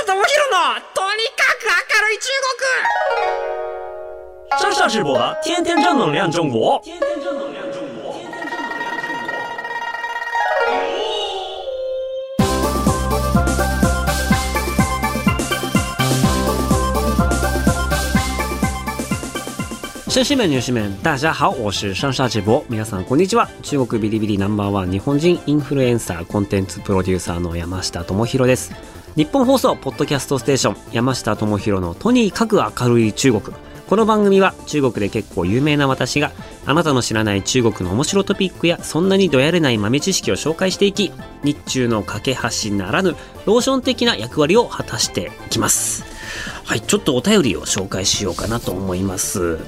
下智博のとにかく明るい中国上上直播的天天正能量中国。绅士们、女士们，大家好，我是上下直播。皆さんこんにちは。中国ビリビリナンバーワン日本人インフルエンサーコンテンツプロデューサーの山下智博です。日本放送ポッドキャストステーション山下智博のとにかく明るい中国。この番組は中国で結構有名な私があなたの知らない中国の面白トピックやそんなにどやれない豆知識を紹介していき日中の架け橋ならぬローション的な役割を果たしていきます。はい、ちょっとお便りを紹介しようかなと思います。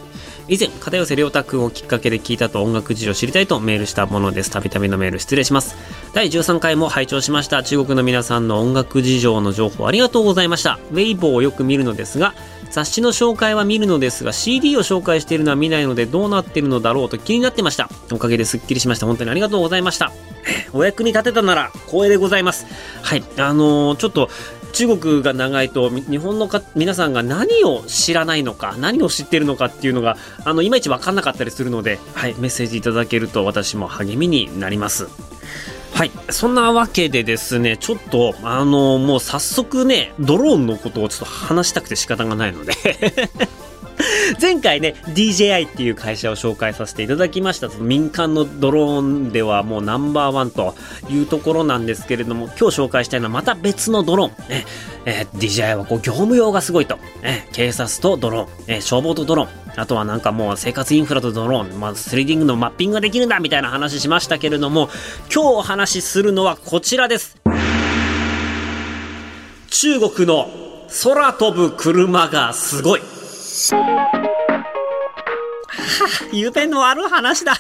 以前、片寄涼太くんをきっかけで聞いたと音楽事情を知りたいとメールしたものです。たびたびのメール失礼します。第13回も拝聴しました。中国の皆さんの音楽事情の情報ありがとうございました。ウェイボーをよく見るのですが、雑誌の紹介は見るのですが CD を紹介しているのは見ないのでどうなってるのだろうと気になってました。おかげですっきりしました。本当にありがとうございました。お役に立てたなら光栄でございます。はい、あのーちょっと中国が長いと日本のか皆さんが何を知らないのか何を知っているのかっていうのがあのいまいち分かんなかったりするので、はい、メッセージいただけると私も励みになります。はい。そんなわけでですね、ちょっと、あのもう早速ね、ドローンのことをちょっと話したくて仕方がないので前回ね、DJI っていう会社を紹介させていただきました。その民間のドローンではもうナンバーワンというところなんですけれども、今日紹介したいのはまた別のドローン。ねえー DJI はこう業務用がすごいと。ね警察とドローン、えー消防とドローン。あとはなんかもう生活インフラとドローン、まあ、3D のマッピングができるんだみたいな話しましたけれども、今日お話しするのはこちらです。中国の空飛ぶ車がすごい。Peace. 夢のある話だ。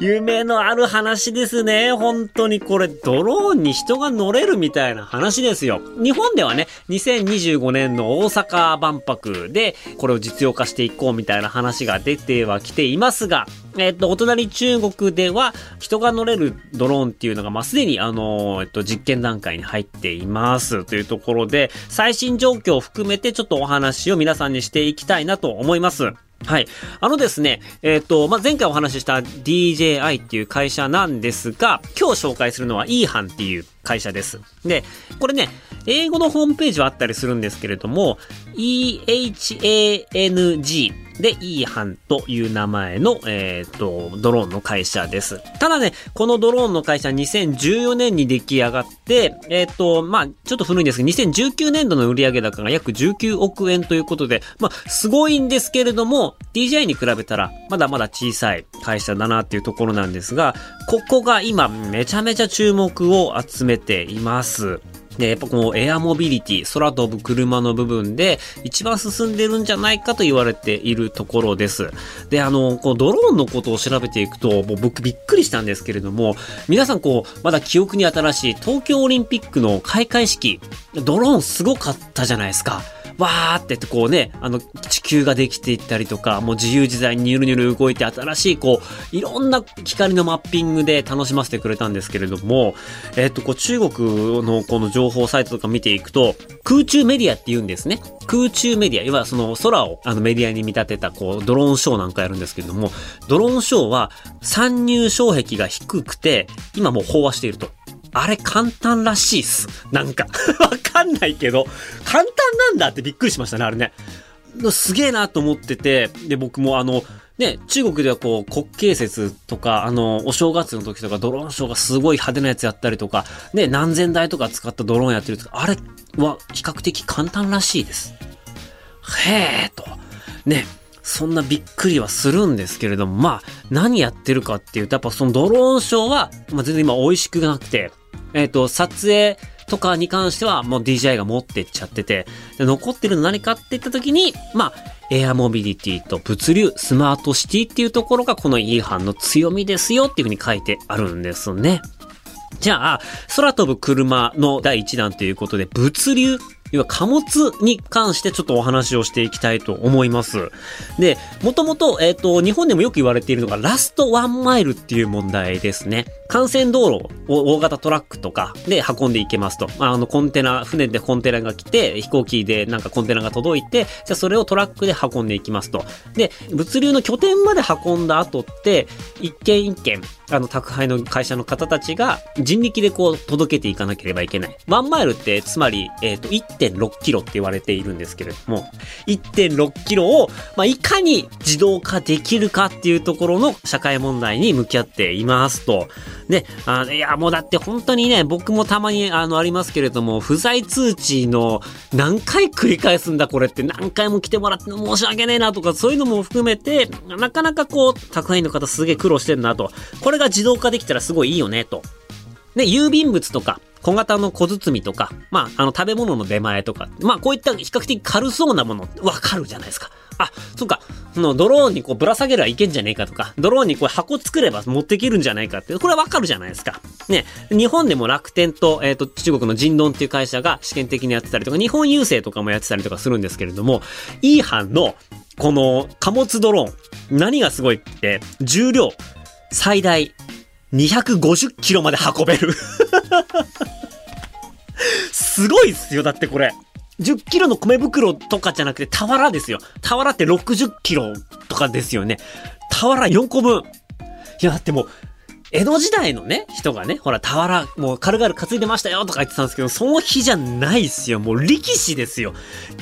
夢のある話ですね。本当にこれ、ドローンに人が乗れるみたいな話ですよ。日本ではね、2025年の大阪万博で、これを実用化していこうみたいな話が出てはきていますが、えっと、お隣中国では、人が乗れるドローンっていうのが、まあ、すでに、あの、えっと、実験段階に入っています。というところで、最新状況を含めて、ちょっとお話を皆さんにしていきたいなと思います。はい。あのですね、えっ、と、まあ、前回お話しした DJI っていう会社なんですが、今日紹介するのは e ハンっていう会社です。で、これね、英語のホームページはあったりするんですけれども、EHANG で e ハンという名前の、えっ、と、ドローンの会社です。ただね、このドローンの会社2014年に出来上がって、えっ、と、まあ、ちょっと古いんですけど、2019年度の売上高が約19億円ということで、まあ、すごいんですけれども、DJI に比べたら、まだまだ小さい会社だなっていうところなんですが、ここが今、めちゃめちゃ注目を集めています。で、やっぱこのエアモビリティ、空飛ぶ車の部分で一番進んでるんじゃないかと言われているところです。で、あの、こうドローンのことを調べていくと、もう僕びっくりしたんですけれども、皆さんこう、まだ記憶に新しい東京オリンピックの開会式、ドローンすごかったじゃないですか。わーってってこうね、あの、地球ができていったりとか、もう自由自在にニュルニュル動いて新しいこう、いろんな光のマッピングで楽しませてくれたんですけれども、えっと、こう中国のこの情報サイトとか見ていくと、空中メディアって言うんですね。空中メディア、いわゆるその空をあのメディアに見立てたこう、ドローンショーなんかやるんですけれども、ドローンショーは参入障壁が低くて、今もう飽和していると。あれ簡単らしいっす。なんか。わかんないけど、簡単なんだってびっくりしましたね、あれね。すげえなと思ってて、で、僕もあの、ね、中国ではこう、国慶節とか、あの、お正月の時とか、ドローンショーがすごい派手なやつやったりとか、ね、何千台とか使ったドローンやってるとか、あれは比較的簡単らしいです。へえと。ね、そんなびっくりはするんですけれども、まあ、何やってるかっていうと、やっぱそのドローンショーは、まあ、全然今美味しくなくて、えっ、と、撮影とかに関してはもう DJI が持ってっちゃってて、で残ってるの何かって言った時に、まあ、エアモビリティと物流、スマートシティっていうところがこの E 班の強みですよっていうふうに書いてあるんですね。じゃあ、空飛ぶ車の第1弾ということで、物流。要は貨物に関してちょっとお話をしていきたいと思います。で、もともと、えっ、ー、と、日本でもよく言われているのがラストワンマイルっていう問題ですね。幹線道路を大型トラックとかで運んでいけますと。あ、あの、コンテナ、船でコンテナが来て、飛行機でなんかコンテナが届いて、じゃあそれをトラックで運んでいきますと。で、物流の拠点まで運んだ後って、一軒一軒、あの、宅配の会社の方たちが人力でこう届けていかなければいけない。ワンマイルって、つまり、えっ、ー、と、1.6キロって言われているんですけれども、1.6キロを、まあ、いかに自動化できるかっていうところの社会問題に向き合っていますと。で、あいや、もうだって本当にね、僕もたまにあの、ありますけれども、不在通知の何回繰り返すんだこれって何回も来てもらって申し訳ねえなとか、そういうのも含めて、なかなかこう、宅配の方すげえ苦労してんなと。これが自動化できたらすごいいいよね、と。で、郵便物とか、小型の小包とか、まあ、あの、食べ物の出前とか、まあ、こういった比較的軽そうなもの、わかるじゃないですか。あ、そっか、そのドローンにこうぶら下げればいけんじゃねえかとか、ドローンにこう箱作れば持ってけるんじゃないかって、これはわかるじゃないですか。ね、日本でも楽天と、えっ、ー、と、中国のジンドンっていう会社が試験的にやってたりとか、日本郵政とかもやってたりとかするんですけれども、イーハンの、この貨物ドローン、何がすごいって、重量、最大250キロまで運べる すごいっすよ、だってこれ。10キロの米袋とかじゃなくて、俵ですよ。俵って60キロとかですよね。俵4個分。いや、だってもう、江戸時代のね、人がね、ほら、俵、もう軽々担いでましたよとか言ってたんですけど、その日じゃないっすよ。もう力士ですよ。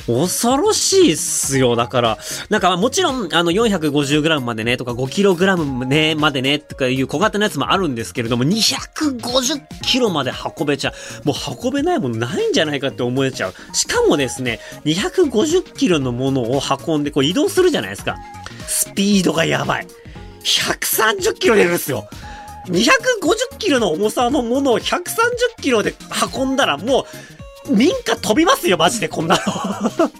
恐ろしいっすよ。だから、なんかもちろん、あの、450g までね、とか 5kg ね、までね、とかいう小型のやつもあるんですけれども、250kg まで運べちゃう。もう運べないものないんじゃないかって思えちゃう。しかもですね、250kg のものを運んでこう移動するじゃないですか。スピードがやばい。130キロ出るんすよ。250キロの重さのものを130キロで運んだらもう、民家飛びますよ、マジで、こんなの。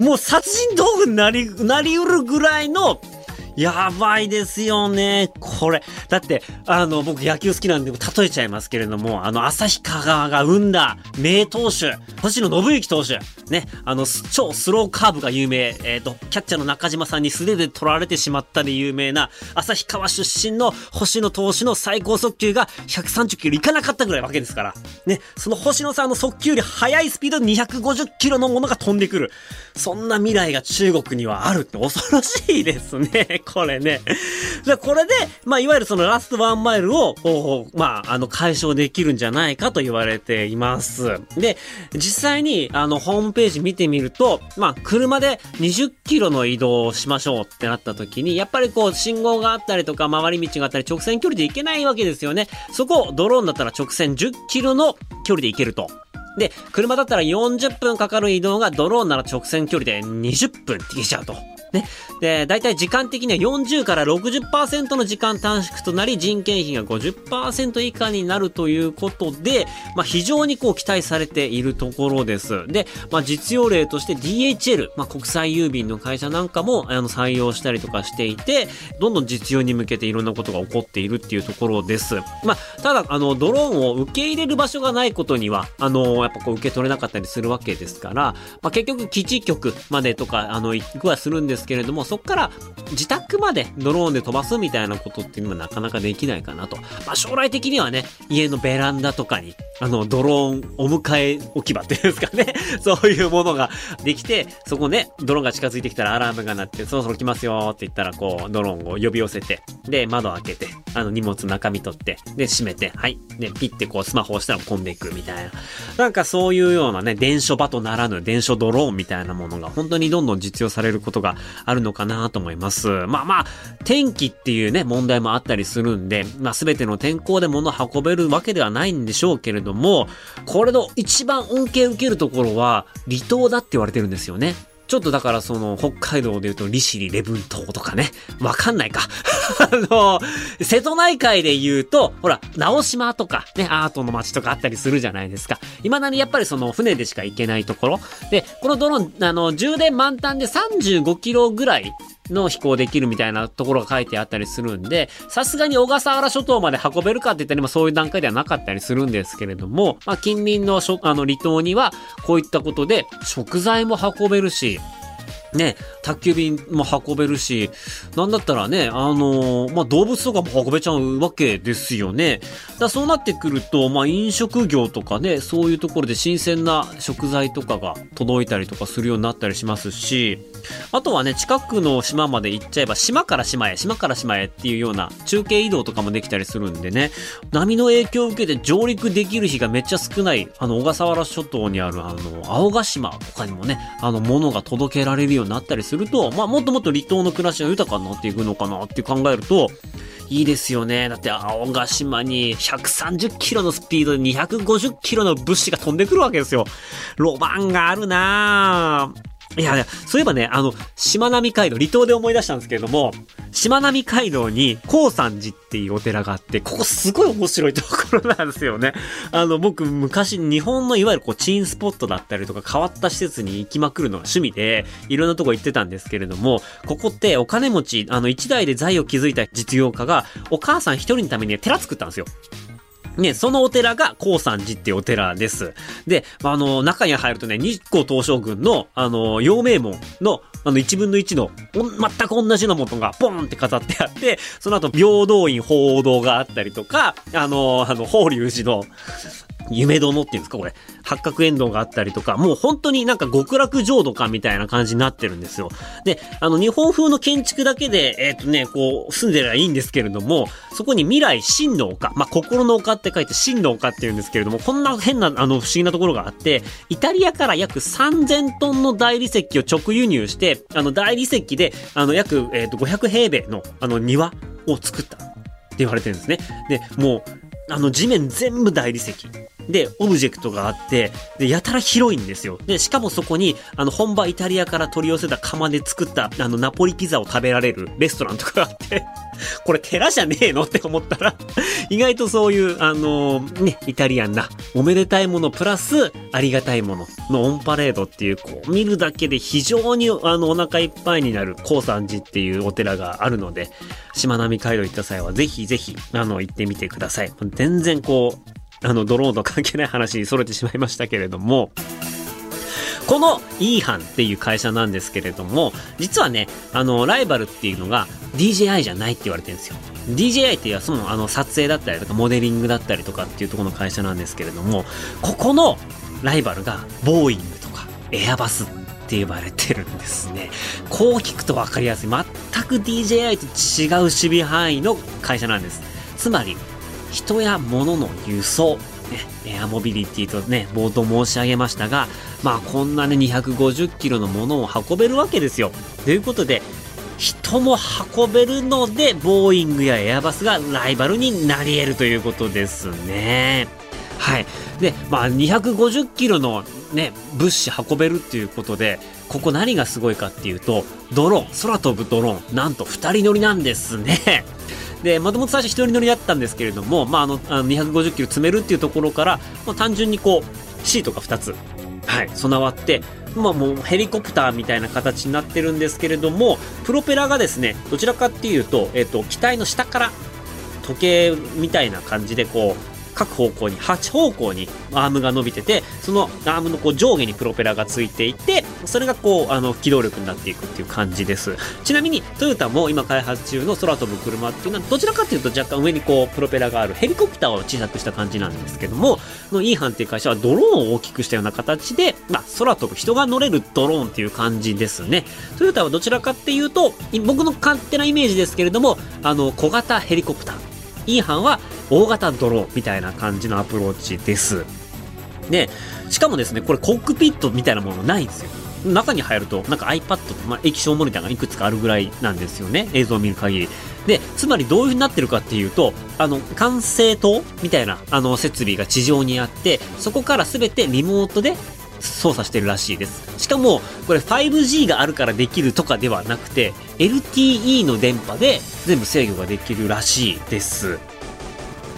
もう殺人道具になり、なりうるぐらいのやばいですよね。これ。だって、あの、僕野球好きなんで例えちゃいますけれども、あの、旭川が生んだ名投手、星野信之投手。ね、あの、超スローカーブが有名、えっ、ー、と、キャッチャーの中島さんに素手で取られてしまったで有名な、旭川出身の星野投手の最高速球が130キロいかなかったぐらいわけですから。ね、その星野さんの速球より速いスピードで250キロのものが飛んでくる。そんな未来が中国にはあるって恐ろしいですね。これね。で、これで、まあ、いわゆるそのラストワンマイルを、まあ、あの、解消できるんじゃないかと言われています。で、実際に、あの、ホームページ見てみると、まあ、車で20キロの移動をしましょうってなった時に、やっぱりこう、信号があったりとか、回り道があったり、直線距離で行けないわけですよね。そこをドローンだったら直線10キロの距離で行けると。で、車だったら40分かかる移動がドローンなら直線距離で20分できちゃうと。ね。で、大体時間的には40から60%の時間短縮となり、人件費が50%以下になるということで、まあ、非常にこう期待されているところです。で、まあ、実用例として DHL、まあ、国際郵便の会社なんかも、あの、採用したりとかしていて、どんどん実用に向けていろんなことが起こっているっていうところです。まあ、ただ、あの、ドローンを受け入れる場所がないことには、あの、やっぱこう受け取れなかったりするわけですから、まあ、結局基地局までとか、あの、行くはするんですですけれども、そこから自宅までドローンで飛ばすみたいなことっていうのはなかなかできないかなと。まあ将来的にはね、家のベランダとかに、あの、ドローンお迎え置き場っていうんですかね。そういうものができて、そこね、ドローンが近づいてきたらアラームが鳴って、そろそろ来ますよって言ったら、こう、ドローンを呼び寄せて、で、窓開けて、あの、荷物中身取って、で、閉めて、はい。で、ピッてこう、スマホをしたら飛んでいくみたいな。なんかそういうようなね、電書場とならぬ電書ドローンみたいなものが本当にどんどん実用されることがあるのかなと思います。まあまあ、天気っていうね、問題もあったりするんで、まあ全ての天候で物運べるわけではないんでしょうけれども、これの一番恩恵受けるところは、離島だって言われてるんですよね。ちょっとだからその北海道で言うと利尻礼文島とかね。わかんないか。あの、瀬戸内海で言うと、ほら、直島とかね、アートの街とかあったりするじゃないですか。未だにやっぱりその船でしか行けないところ。で、このドローン、あの、充電満タンで35キロぐらいの飛行できるみたいなところが書いてあったりするんで、さすがに小笠原諸島まで運べるかって言ったら、そういう段階ではなかったりするんですけれども、まあ、近隣のあの離島には、こういったことで食材も運べるし、ね、宅急便も運べるし、なんだったらね、あのー、まあ、動物とかも運べちゃうわけですよね。だそうなってくると、まあ、飲食業とかね、そういうところで新鮮な食材とかが届いたりとかするようになったりしますし、あとはね、近くの島まで行っちゃえば、島から島へ、島から島へっていうような中継移動とかもできたりするんでね、波の影響を受けて上陸できる日がめっちゃ少ない、あの、小笠原諸島にある、あの、青ヶ島とかにもね、あの、物が届けられるようになったりすると、まあ、もっともっと離島の暮らしが豊かになっていくのかなって考えると、いいですよね。だって青ヶ島に130キロのスピードで250キロの物資が飛んでくるわけですよ。ロマンがあるなぁ。いや、そういえばね、あの、しまなみ海道、離島で思い出したんですけれども、しまなみ海道に、高山寺っていうお寺があって、ここすごい面白いところなんですよね。あの、僕、昔、日本のいわゆるこう、チーンスポットだったりとか、変わった施設に行きまくるのが趣味で、いろんなとこ行ってたんですけれども、ここってお金持ち、あの、一代で財を築いた実業家が、お母さん一人のために寺作ったんですよ。ね、そのお寺が高山寺っていうお寺です。で、あの、中に入るとね、日光東照宮の、あの、陽明門の、あの、一分の一の、全く同じのものが、ポンって飾ってあって、その後、平等院報道があったりとか、あの、あの、法隆寺の、夢殿っていうんですかこれ。八角遠藤があったりとか、もう本当になんか極楽浄土かみたいな感じになってるんですよ。で、あの、日本風の建築だけで、えっ、ー、とね、こう、住んでりゃいいんですけれども、そこに未来真の丘、まあ、心の丘って書いて真の丘って言うんですけれども、こんな変な、あの、不思議なところがあって、イタリアから約3000トンの大理石を直輸入して、あの、大理石で、あの、約、えっ、ー、と、500平米の、あの、庭を作った。って言われてるんですね。で、もう、あの地面全部大理石。で、オブジェクトがあって、で、やたら広いんですよ。で、しかもそこに、あの、本場イタリアから取り寄せた窯で作った、あの、ナポリピザを食べられるレストランとかがあって、これ寺じゃねえのって思ったら、意外とそういう、あのー、ね、イタリアンな、おめでたいものプラス、ありがたいもののオンパレードっていう、こう、見るだけで非常に、あの、お腹いっぱいになる、高山寺っていうお寺があるので、しまなみ海道行った際は、ぜひぜひ、あの、行ってみてください。全然こう、あの、ドローンと関係ない話に逸れてしまいましたけれども、この E 班っていう会社なんですけれども、実はね、あの、ライバルっていうのが DJI じゃないって言われてるんですよ。DJI っていうのはその、あの、撮影だったりとか、モデリングだったりとかっていうところの会社なんですけれども、ここのライバルが、ボーイングとか、エアバスって呼ばれてるんですね。こう聞くと分かりやすい。全く DJI と違う守備範囲の会社なんです。つまり、人や物の輸送、ね、エアモビリティとね、冒頭申し上げましたが、まあこんなね、250キロのものを運べるわけですよ。ということで、人も運べるので、ボーイングやエアバスがライバルになり得るということですね。はい。で、まあ250キロのね、物資運べるっていうことで、ここ何がすごいかっていうと、ドローン、空飛ぶドローン、なんと2人乗りなんですね。で、もともと最初一人乗りだったんですけれども、まあ、あの、あの250キロ積めるっていうところから、まあ、単純にこう、シートが2つ、はい、備わって、まあもうヘリコプターみたいな形になってるんですけれども、プロペラがですね、どちらかっていうと、えっ、と、機体の下から時計みたいな感じでこう、各方向に、8方向にアームが伸びてて、そのアームのこう上下にプロペラがついていて、それがこう、あの、機動力になっていくっていう感じです。ちなみに、トヨタも今開発中の空飛ぶ車っていうのは、どちらかというと若干上にこう、プロペラがあるヘリコプターを小さくした感じなんですけども、の E 班っていう会社はドローンを大きくしたような形で、まあ、空飛ぶ人が乗れるドローンっていう感じですね。トヨタはどちらかっていうと、僕の勝手なイメージですけれども、あの、小型ヘリコプター。E 班は大型ドローみたいな感じのアプローチです。で、しかもですね、これコックピットみたいなものないんですよ。中に入ると、なんか iPad と、まあ、液晶モニターがいくつかあるぐらいなんですよね。映像を見る限り。で、つまりどういう風になってるかっていうと、あの、管制塔みたいな、あの、設備が地上にあって、そこから全てリモートで操作してるらしいです。しかも、これ 5G があるからできるとかではなくて、LTE の電波で全部制御ができるらしいです。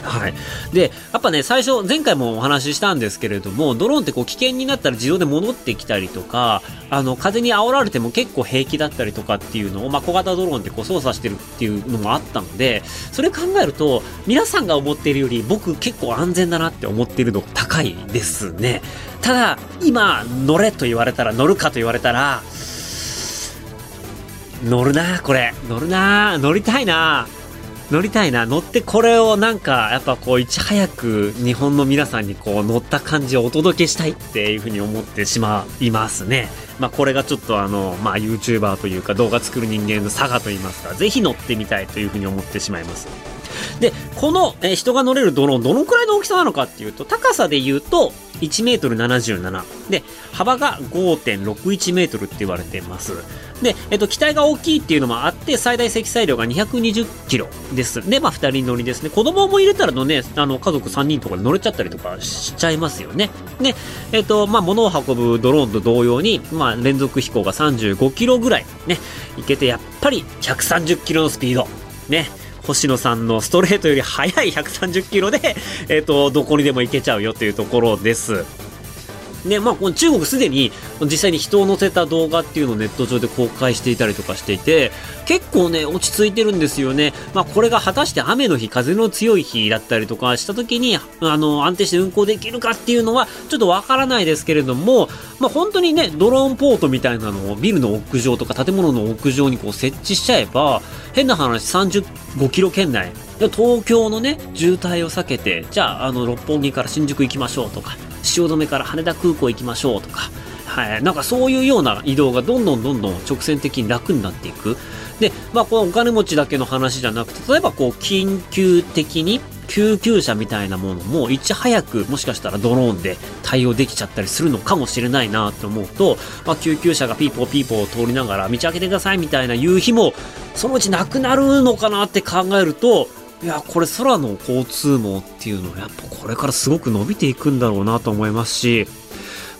はい。で、やっぱね、最初、前回もお話ししたんですけれども、ドローンってこう危険になったら自動で戻ってきたりとか、あの、風に煽られても結構平気だったりとかっていうのを、まあ、小型ドローンってこう操作してるっていうのもあったので、それ考えると、皆さんが思っているより僕結構安全だなって思っているのが高いですね。ただ、今、乗れと言われたら、乗るかと言われたら、乗るなこれ。乗るな乗りたいな乗りたいな乗ってこれをなんかやっぱこういち早く日本の皆さんにこう乗った感じをお届けしたいっていうふうに思ってしまいますね。まあこれがちょっとあのまあ YouTuber というか動画作る人間の差がといいますかぜひ乗ってみたいというふうに思ってしまいます。でこの、えー人が乗れるドローンどのくらいの大きさなのかっていうと高さで言うと1メートル77で幅が5.61メートルって言われてますで、えっと、機体が大きいっていうのもあって、最大積載量が220キロです。で、まあ、二人乗りですね。子供も入れたらのね、あの、家族3人とかで乗れちゃったりとかしちゃいますよね。で、えっと、まあ、物を運ぶドローンと同様に、まあ、連続飛行が35キロぐらいね、いけて、やっぱり130キロのスピード。ね。星野さんのストレートより速い130キロで、えっと、どこにでも行けちゃうよというところです。ね、まあ、この中国すでに実際に人を乗せた動画っていうのをネット上で公開していたりとかしていて、結構ね、落ち着いてるんですよね。まあ、これが果たして雨の日、風の強い日だったりとかした時に、あの、安定して運行できるかっていうのは、ちょっとわからないですけれども、まあ、本当にね、ドローンポートみたいなのをビルの屋上とか建物の屋上にこう設置しちゃえば、変な話35キロ圏内、東京のね、渋滞を避けて、じゃあ、あの、六本木から新宿行きましょうとか、汐留から羽田空港行きましょうとか、はい、なんかそういうような移動がどんどんどんどん直線的に楽になっていく。で、まあ、このお金持ちだけの話じゃなくて、例えばこう、緊急的に救急車みたいなものもいち早くもしかしたらドローンで対応できちゃったりするのかもしれないなと思うと、まあ、救急車がピーポーピーポー通りながら道開けてくださいみたいな言う日もそのうちなくなるのかなって考えるといや、これ空の交通網っていうのはやっぱこれからすごく伸びていくんだろうなと思いますし、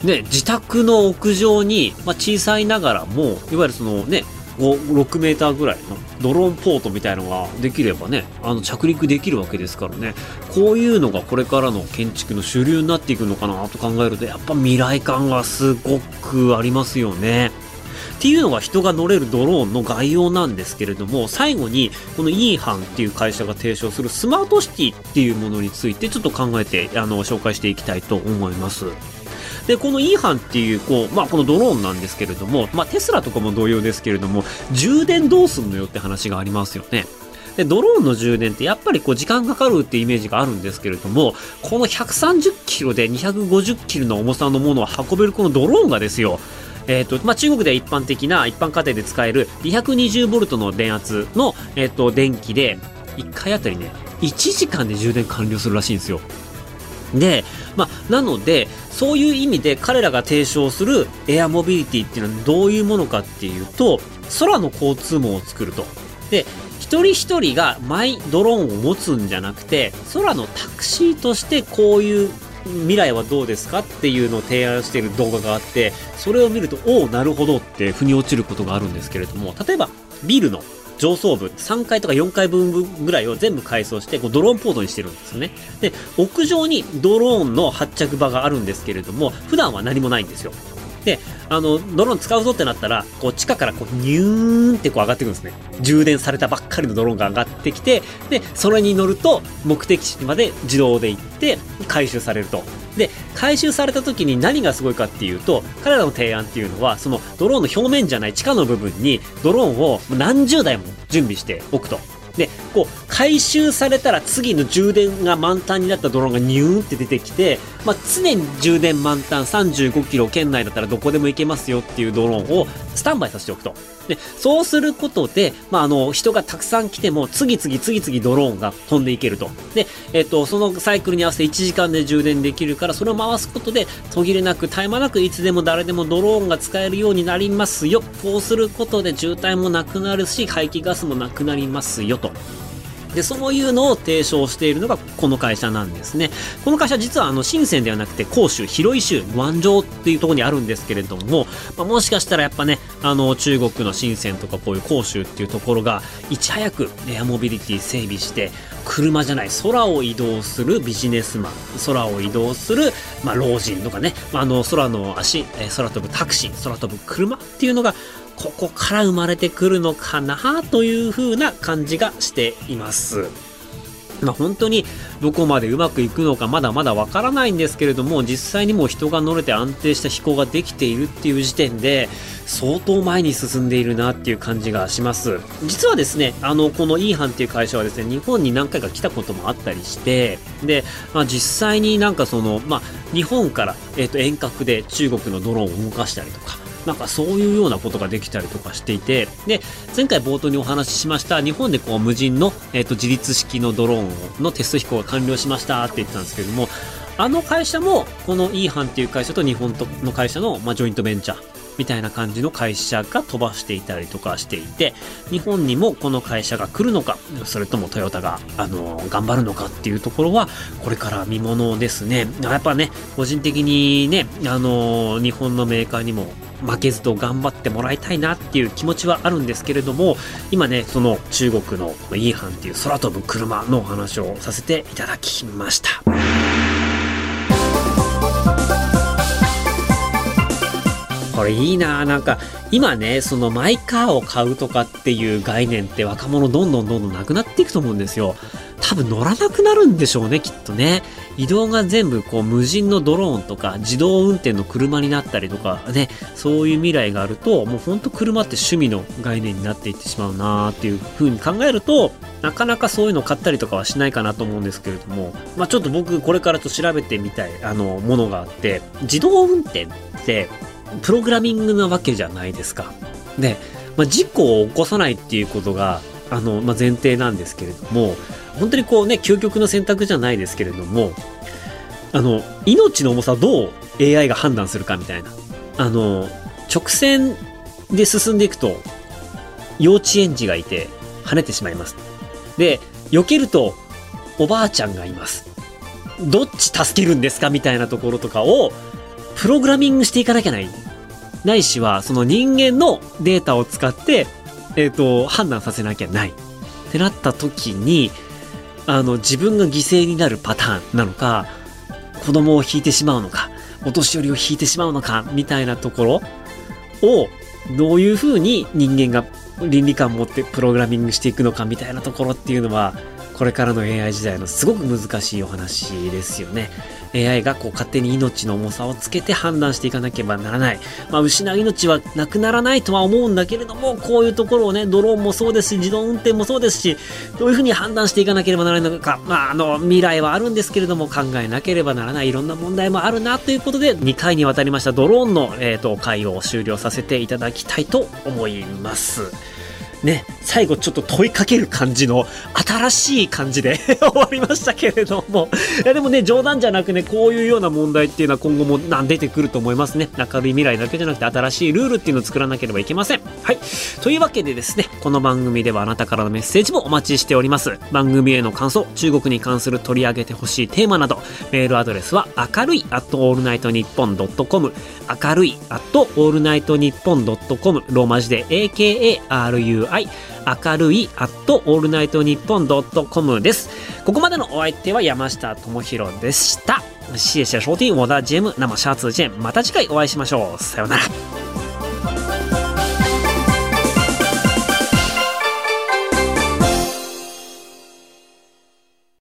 ね、自宅の屋上に、まあ、小さいながらも、いわゆるそのね、5、6メーターぐらいのドローンポートみたいのができればね、あの着陸できるわけですからね、こういうのがこれからの建築の主流になっていくのかなと考えると、やっぱ未来感がすごくありますよね。っていうのが人が乗れるドローンの概要なんですけれども、最後にこのイーハンっていう会社が提唱するスマートシティっていうものについてちょっと考えて、あの、紹介していきたいと思います。で、このイーハンっていう、こう、まあ、このドローンなんですけれども、まあ、テスラとかも同様ですけれども、充電どうすんのよって話がありますよね。で、ドローンの充電ってやっぱりこう時間かかるってイメージがあるんですけれども、この130キロで250キロの重さのものを運べるこのドローンがですよ、えっ、と、まあ、中国では一般的な、一般家庭で使える 220V の電圧の、えっ、と、電気で、1回あたりね、1時間で充電完了するらしいんですよ。で、まあ、なので、そういう意味で彼らが提唱するエアモビリティっていうのはどういうものかっていうと、空の交通網を作ると。で、一人一人がマイドローンを持つんじゃなくて、空のタクシーとしてこういう未来はどうですかっていうのを提案している動画があって、それを見ると、おお、なるほどって腑に落ちることがあるんですけれども、例えば、ビルの上層部、3階とか4階分ぐらいを全部改装して、こうドローンポートにしてるんですよね。で、屋上にドローンの発着場があるんですけれども、普段は何もないんですよ。で、あの、ドローン使うぞってなったら、こう地下からこうニューンってこう上がってくるんですね。充電されたばっかりのドローンが上がってきて、で、それに乗ると目的地まで自動で行って回収されると。で、回収された時に何がすごいかっていうと、彼らの提案っていうのは、そのドローンの表面じゃない地下の部分にドローンを何十台も準備しておくと。で、こう、回収されたら次の充電が満タンになったドローンがニューンって出てきて、まあ、常に充電満タン35キロ圏内だったらどこでも行けますよっていうドローンをスタンバイさせておくと。で、そうすることで、まあ、あの、人がたくさん来ても、次々次々ドローンが飛んでいけると。で、えっ、と、そのサイクルに合わせて1時間で充電できるから、それを回すことで、途切れなく、絶え間なく、いつでも誰でもドローンが使えるようになりますよ。こうすることで渋滞もなくなるし、排気ガスもなくなりますよと。で、そういうのを提唱しているのがこの会社なんですね。この会社実はあの、深センではなくて、広州、広い州、湾上っていうところにあるんですけれども、まあ、もしかしたらやっぱね、あの、中国の深センとかこういう広州っていうところが、いち早くエアモビリティ整備して、車じゃない空を移動するビジネスマン空を移動する、まあ、老人とかね、まあ、あの空の足空飛ぶタクシー空飛ぶ車っていうのがここから生まれてくるのかなという風な感じがしています。まあ、本当にどこまでうまくいくのかまだまだわからないんですけれども実際にもう人が乗れて安定した飛行ができているっていう時点で相当前に進んでいるなっていう感じがします実はですねあのこのイーハンっていう会社はですね日本に何回か来たこともあったりしてで、まあ、実際になんかその、まあ、日本から、えー、と遠隔で中国のドローンを動かしたりとかなんかそういうようなことができたりとかしていて、で、前回冒頭にお話ししました、日本でこう無人の、えっ、ー、と、自立式のドローンのテスト飛行が完了しましたって言ってたんですけれども、あの会社も、この E ハンっていう会社と日本の会社の、まあ、ジョイントベンチャーみたいな感じの会社が飛ばしていたりとかしていて、日本にもこの会社が来るのか、それともトヨタが、あの、頑張るのかっていうところは、これから見ものですね。やっぱね、個人的にね、あの、日本のメーカーにも負けずと頑張ってもらいたいなっていう気持ちはあるんですけれども、今ね、その中国のイーハンっていう空飛ぶ車のお話をさせていただきました。これいいななんか、今ね、そのマイカーを買うとかっていう概念って若者どんどんどんどんなくなっていくと思うんですよ。多分乗らなくなるんでしょうね、きっとね。移動が全部こう無人のドローンとか自動運転の車になったりとかね、そういう未来があると、もうほんと車って趣味の概念になっていってしまうなーっていう風に考えると、なかなかそういうの買ったりとかはしないかなと思うんですけれども、まあちょっと僕これからと調べてみたい、あの、ものがあって、自動運転って、プログラミングなわけじゃないですか。で、まあ、事故を起こさないっていうことが、あの、まあ、前提なんですけれども、本当にこうね、究極の選択じゃないですけれども、あの、命の重さをどう AI が判断するかみたいな。あの、直線で進んでいくと、幼稚園児がいて、跳ねてしまいます。で、避けると、おばあちゃんがいます。どっち助けるんですかみたいなところとかを、プログラミングしていかなきゃない。ないしは、その人間のデータを使って、えっ、ー、と、判断させなきゃない。ってなった時に、あの、自分が犠牲になるパターンなのか、子供を引いてしまうのか、お年寄りを引いてしまうのか、みたいなところを、どういうふうに人間が倫理観を持ってプログラミングしていくのかみたいなところっていうのは、これからの AI 時代のすごく難しいお話ですよね。AI がこう勝手に命の重さをつけて判断していかなければならない。まあ、失う命はなくならないとは思うんだけれども、こういうところをね、ドローンもそうですし、自動運転もそうですし、どういうふうに判断していかなければならないのか、まあ、あの、未来はあるんですけれども、考えなければならないいろんな問題もあるなということで、2回にわたりましたドローンの、え、ー、と、回を終了させていただきたいと思います。ね、最後ちょっと問いかける感じの新しい感じで 終わりましたけれども。いやでもね、冗談じゃなくね、こういうような問題っていうのは今後も出てくると思いますね。明るい未来だけじゃなくて新しいルールっていうのを作らなければいけません。はい。というわけでですね、この番組ではあなたからのメッセージもお待ちしております。番組への感想、中国に関する取り上げてほしいテーマなど、メールアドレスは明るい at allnightnippon.com 明るい at allnightnippon.com ローマ字で AKARUI。明るい at all night 日本 .com です。ここまでのお相手は山下智博でした。シエシェショーティー、ウォダージェム、生シャツジェン。また次回お会いしましょう。さようなら。